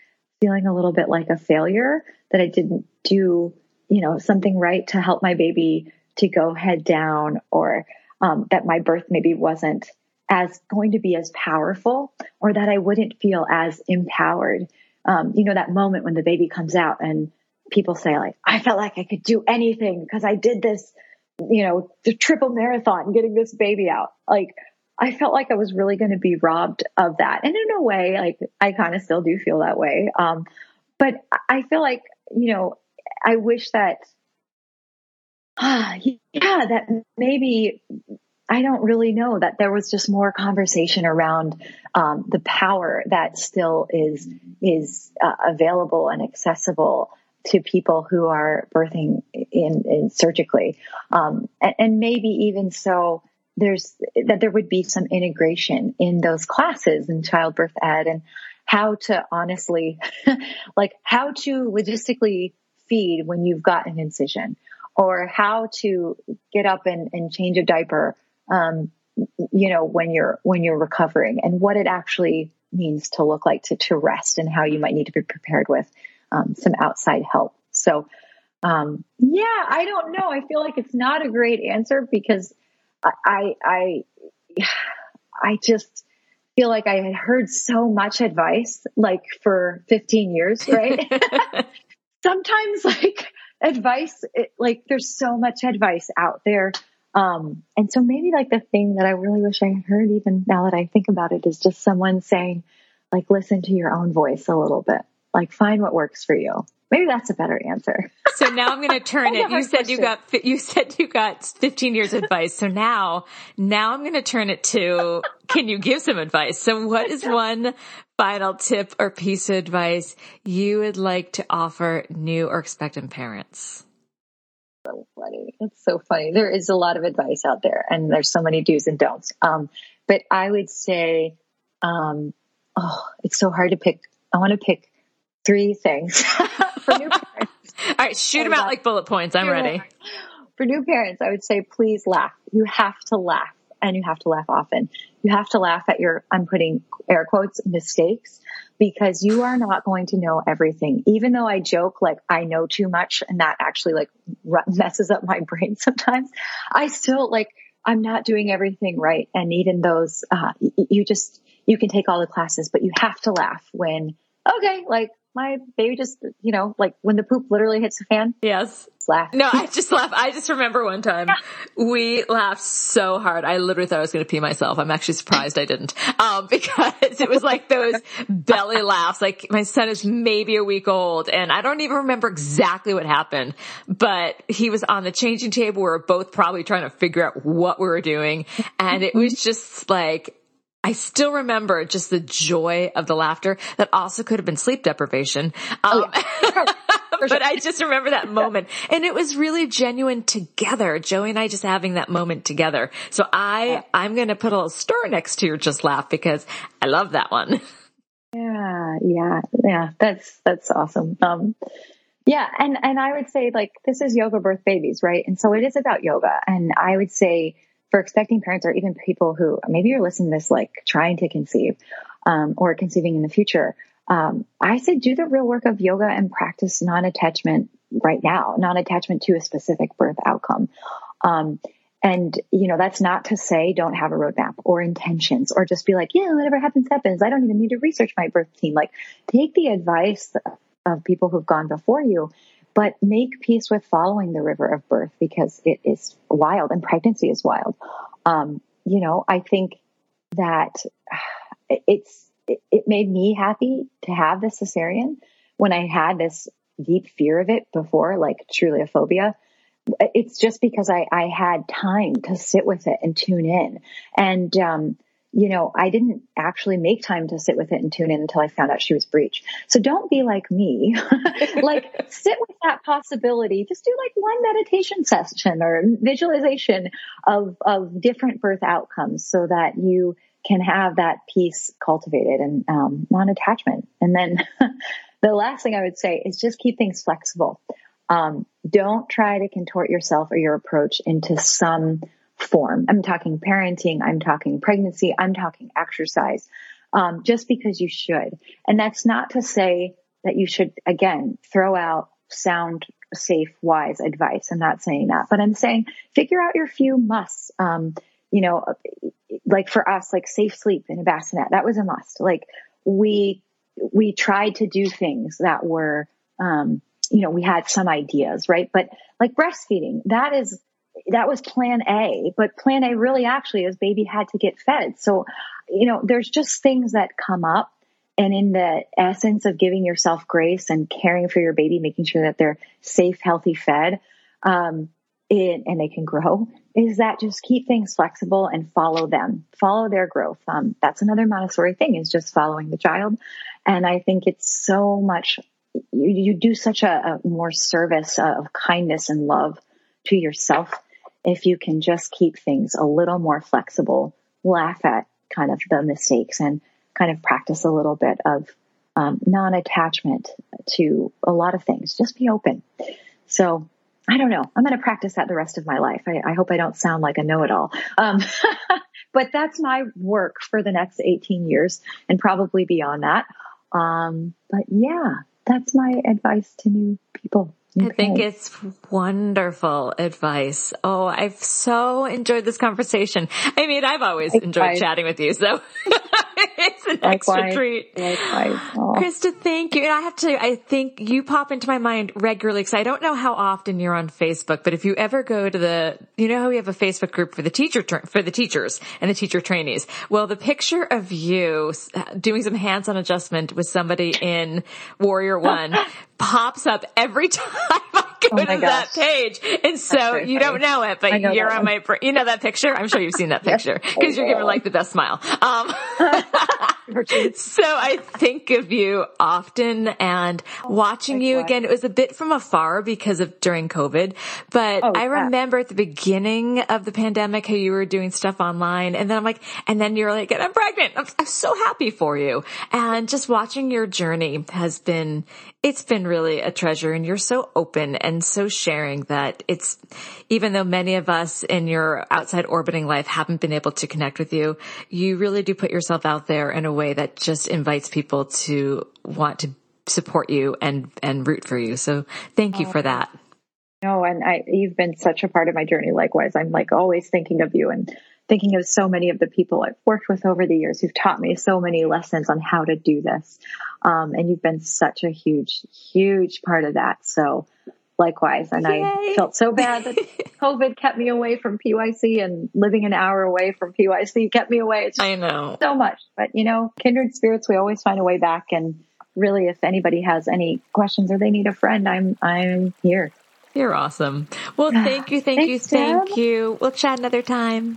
feeling a little bit like a failure that I didn't do, you know, something right to help my baby to go head down or um, that my birth maybe wasn't as going to be as powerful or that I wouldn't feel as empowered. Um, you know, that moment when the baby comes out and people say like, I felt like I could do anything because I did this, you know, the triple marathon getting this baby out. Like I felt like I was really going to be robbed of that. And in a way, like I kind of still do feel that way. Um, but I feel like, you know, I wish that, uh, yeah, that maybe I don't really know that there was just more conversation around um, the power that still is is uh, available and accessible to people who are birthing in, in surgically, um, and, and, maybe even so there's that there would be some integration in those classes in childbirth ed and how to honestly like how to logistically feed when you've got an incision or how to get up and, and change a diaper um, you know when you're when you're recovering and what it actually means to look like to, to rest and how you might need to be prepared with um, some outside help. So um, yeah i don't know. I feel like it's not a great answer because I, I, I just feel like I had heard so much advice, like for 15 years, right? Sometimes like advice, it, like there's so much advice out there. Um, and so maybe like the thing that I really wish I had heard even now that I think about it is just someone saying, like, listen to your own voice a little bit, like find what works for you. Maybe that's a better answer. So now I'm going to turn it. You said question. you got, you said you got 15 years advice. So now, now I'm going to turn it to, can you give some advice? So what is one final tip or piece of advice you would like to offer new or expectant parents? So funny. It's so funny. There is a lot of advice out there and there's so many do's and don'ts. Um, but I would say, um, oh, it's so hard to pick. I want to pick three things for new parents. All right, shoot them out like bullet points. I'm ready. For new parents, I would say please laugh. You have to laugh and you have to laugh often. You have to laugh at your, I'm putting air quotes, mistakes because you are not going to know everything. Even though I joke like I know too much and that actually like messes up my brain sometimes, I still like, I'm not doing everything right. And even those, uh, you just, you can take all the classes, but you have to laugh when, okay, like my baby just, you know, like when the poop literally hits the fan. Yes. Laugh. No, I just laugh. I just remember one time yeah. we laughed so hard. I literally thought I was going to pee myself. I'm actually surprised I didn't. Um, because it was like those belly laughs. Like my son is maybe a week old and I don't even remember exactly what happened, but he was on the changing table. We were both probably trying to figure out what we were doing. And it was just like, I still remember just the joy of the laughter that also could have been sleep deprivation. Um, oh, yeah. but I just remember that moment and it was really genuine together. Joey and I just having that moment together. So I, I'm going to put a little star next to your just laugh because I love that one. Yeah. Yeah. Yeah. That's, that's awesome. Um, yeah. And, and I would say like, this is yoga birth babies, right? And so it is about yoga. And I would say, for expecting parents or even people who maybe you're listening to this like trying to conceive um, or conceiving in the future um, i say do the real work of yoga and practice non-attachment right now non-attachment to a specific birth outcome. Um, and you know that's not to say don't have a roadmap or intentions or just be like yeah whatever happens happens. I don't even need to research my birth team. Like take the advice of people who've gone before you but make peace with following the river of birth because it is wild and pregnancy is wild. Um, you know, I think that it's, it, made me happy to have the cesarean when I had this deep fear of it before, like truly a phobia. It's just because I, I had time to sit with it and tune in. And, um, you know, I didn't actually make time to sit with it and tune in until I found out she was breech. So don't be like me. like sit with that possibility. Just do like one meditation session or visualization of, of different birth outcomes so that you can have that peace cultivated and um, non-attachment. And then the last thing I would say is just keep things flexible. Um, don't try to contort yourself or your approach into some form. I'm talking parenting. I'm talking pregnancy. I'm talking exercise. Um, just because you should. And that's not to say that you should, again, throw out sound, safe, wise advice. I'm not saying that, but I'm saying figure out your few musts. Um, you know, like for us, like safe sleep in a bassinet, that was a must. Like we, we tried to do things that were, um, you know, we had some ideas, right? But like breastfeeding, that is that was plan A, but plan A really actually is baby had to get fed. So, you know, there's just things that come up and in the essence of giving yourself grace and caring for your baby, making sure that they're safe, healthy, fed, um, it, and they can grow is that just keep things flexible and follow them, follow their growth. Um, that's another Montessori thing is just following the child. And I think it's so much, you, you do such a, a more service of kindness and love to yourself if you can just keep things a little more flexible, laugh at kind of the mistakes and kind of practice a little bit of um, non-attachment to a lot of things. Just be open. So I don't know. I'm going to practice that the rest of my life. I, I hope I don't sound like a know-it-all. Um, but that's my work for the next 18 years and probably beyond that. Um, but yeah, that's my advice to new people. Okay. I think it's wonderful advice. Oh, I've so enjoyed this conversation. I mean, I've always enjoyed chatting with you. So it's, an Likewise. extra treat. Likewise. Christa, thank you. And I have to, I think you pop into my mind regularly because I don't know how often you're on Facebook, but if you ever go to the, you know how we have a Facebook group for the teacher, for the teachers and the teacher trainees. Well, the picture of you doing some hands-on adjustment with somebody in Warrior One pops up every time I go Oh to gosh. that page. And so you funny. don't know it, but know you're on one. my, you know that picture? I'm sure you've seen that picture because you're giving like the best smile. Um, so I think of you often and watching you likewise. again. It was a bit from afar because of during COVID, but Oh, I yeah. remember at the beginning of the pandemic how you were doing stuff online and then I'm like, and then you're like, and I'm pregnant. I'm, I'm so happy for you. And just watching your journey has been, it's been really a treasure and you're so open and so sharing that it's, even though many of us in your outside orbiting life haven't been able to connect with you, you really do put yourself out there in a way that just invites people to want to support you and, and root for you. So thank you oh, for that. No, and I, you've been such a part of my journey. Likewise, I'm like always thinking of you and thinking of so many of the people I've worked with over the years who've taught me so many lessons on how to do this. Um, and you've been such a huge, huge part of that. So likewise, and Yay. I felt so bad that COVID kept me away from PYC and living an hour away from PYC kept me away. It's I know. so much. But you know, kindred spirits, we always find a way back. And really, if anybody has any questions or they need a friend, I'm I'm here. You're awesome. Well, thank you, thank you, Thanks, thank Deb. you. We'll chat another time.